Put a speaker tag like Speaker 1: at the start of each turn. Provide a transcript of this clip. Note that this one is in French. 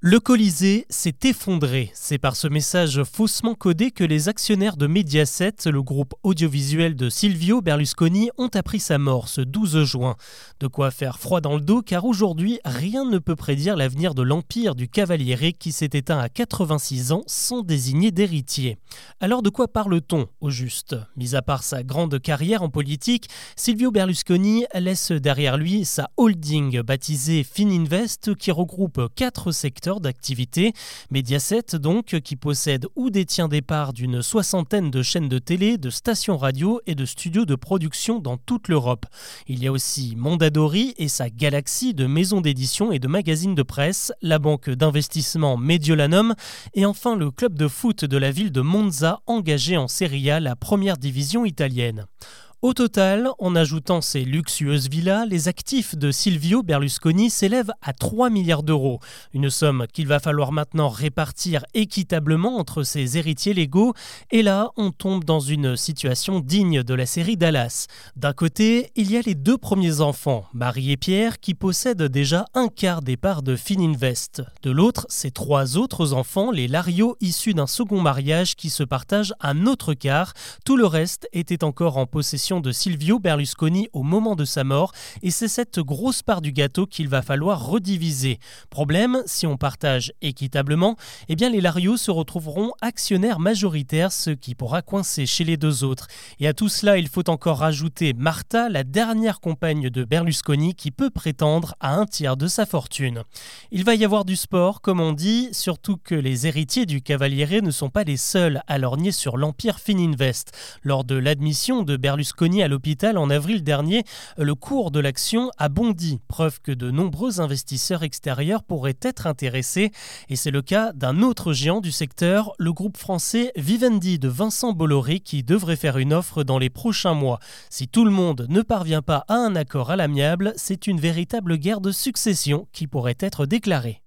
Speaker 1: Le Colisée s'est effondré. C'est par ce message faussement codé que les actionnaires de Mediaset, le groupe audiovisuel de Silvio Berlusconi, ont appris sa mort ce 12 juin. De quoi faire froid dans le dos car aujourd'hui, rien ne peut prédire l'avenir de l'empire du Cavaliere qui s'est éteint à 86 ans sans désigner d'héritier. Alors de quoi parle-t-on au juste? Mis à part sa grande carrière en politique, Silvio Berlusconi laisse derrière lui sa holding baptisée Fininvest qui regroupe quatre secteurs d'activité. Mediaset, donc, qui possède ou détient des parts d'une soixantaine de chaînes de télé, de stations radio et de studios de production dans toute l'Europe. Il y a aussi Mondadori et sa galaxie de maisons d'édition et de magazines de presse, la banque d'investissement Mediolanum et enfin le club de foot de la ville de Monza engagé en Serie A, la première division italienne. Au total, en ajoutant ces luxueuses villas, les actifs de Silvio Berlusconi s'élèvent à 3 milliards d'euros, une somme qu'il va falloir maintenant répartir équitablement entre ses héritiers légaux, et là on tombe dans une situation digne de la série Dallas. D'un côté, il y a les deux premiers enfants, Marie et Pierre, qui possèdent déjà un quart des parts de Fininvest. De l'autre, ces trois autres enfants, les Lario, issus d'un second mariage qui se partagent un autre quart, tout le reste était encore en possession de Silvio Berlusconi au moment de sa mort et c'est cette grosse part du gâteau qu'il va falloir rediviser. Problème, si on partage équitablement, eh bien les Lario se retrouveront actionnaires majoritaires, ce qui pourra coincer chez les deux autres. Et à tout cela, il faut encore rajouter Marta, la dernière compagne de Berlusconi, qui peut prétendre à un tiers de sa fortune. Il va y avoir du sport, comme on dit, surtout que les héritiers du Cavaliere ne sont pas les seuls à lorgner sur l'empire Fininvest. Lors de l'admission de Berlusconi à l'hôpital en avril dernier, le cours de l'action a bondi, preuve que de nombreux investisseurs extérieurs pourraient être intéressés. Et c'est le cas d'un autre géant du secteur, le groupe français Vivendi de Vincent Bolloré, qui devrait faire une offre dans les prochains mois. Si tout le monde ne parvient pas à un accord à l'amiable, c'est une véritable guerre de succession qui pourrait être déclarée.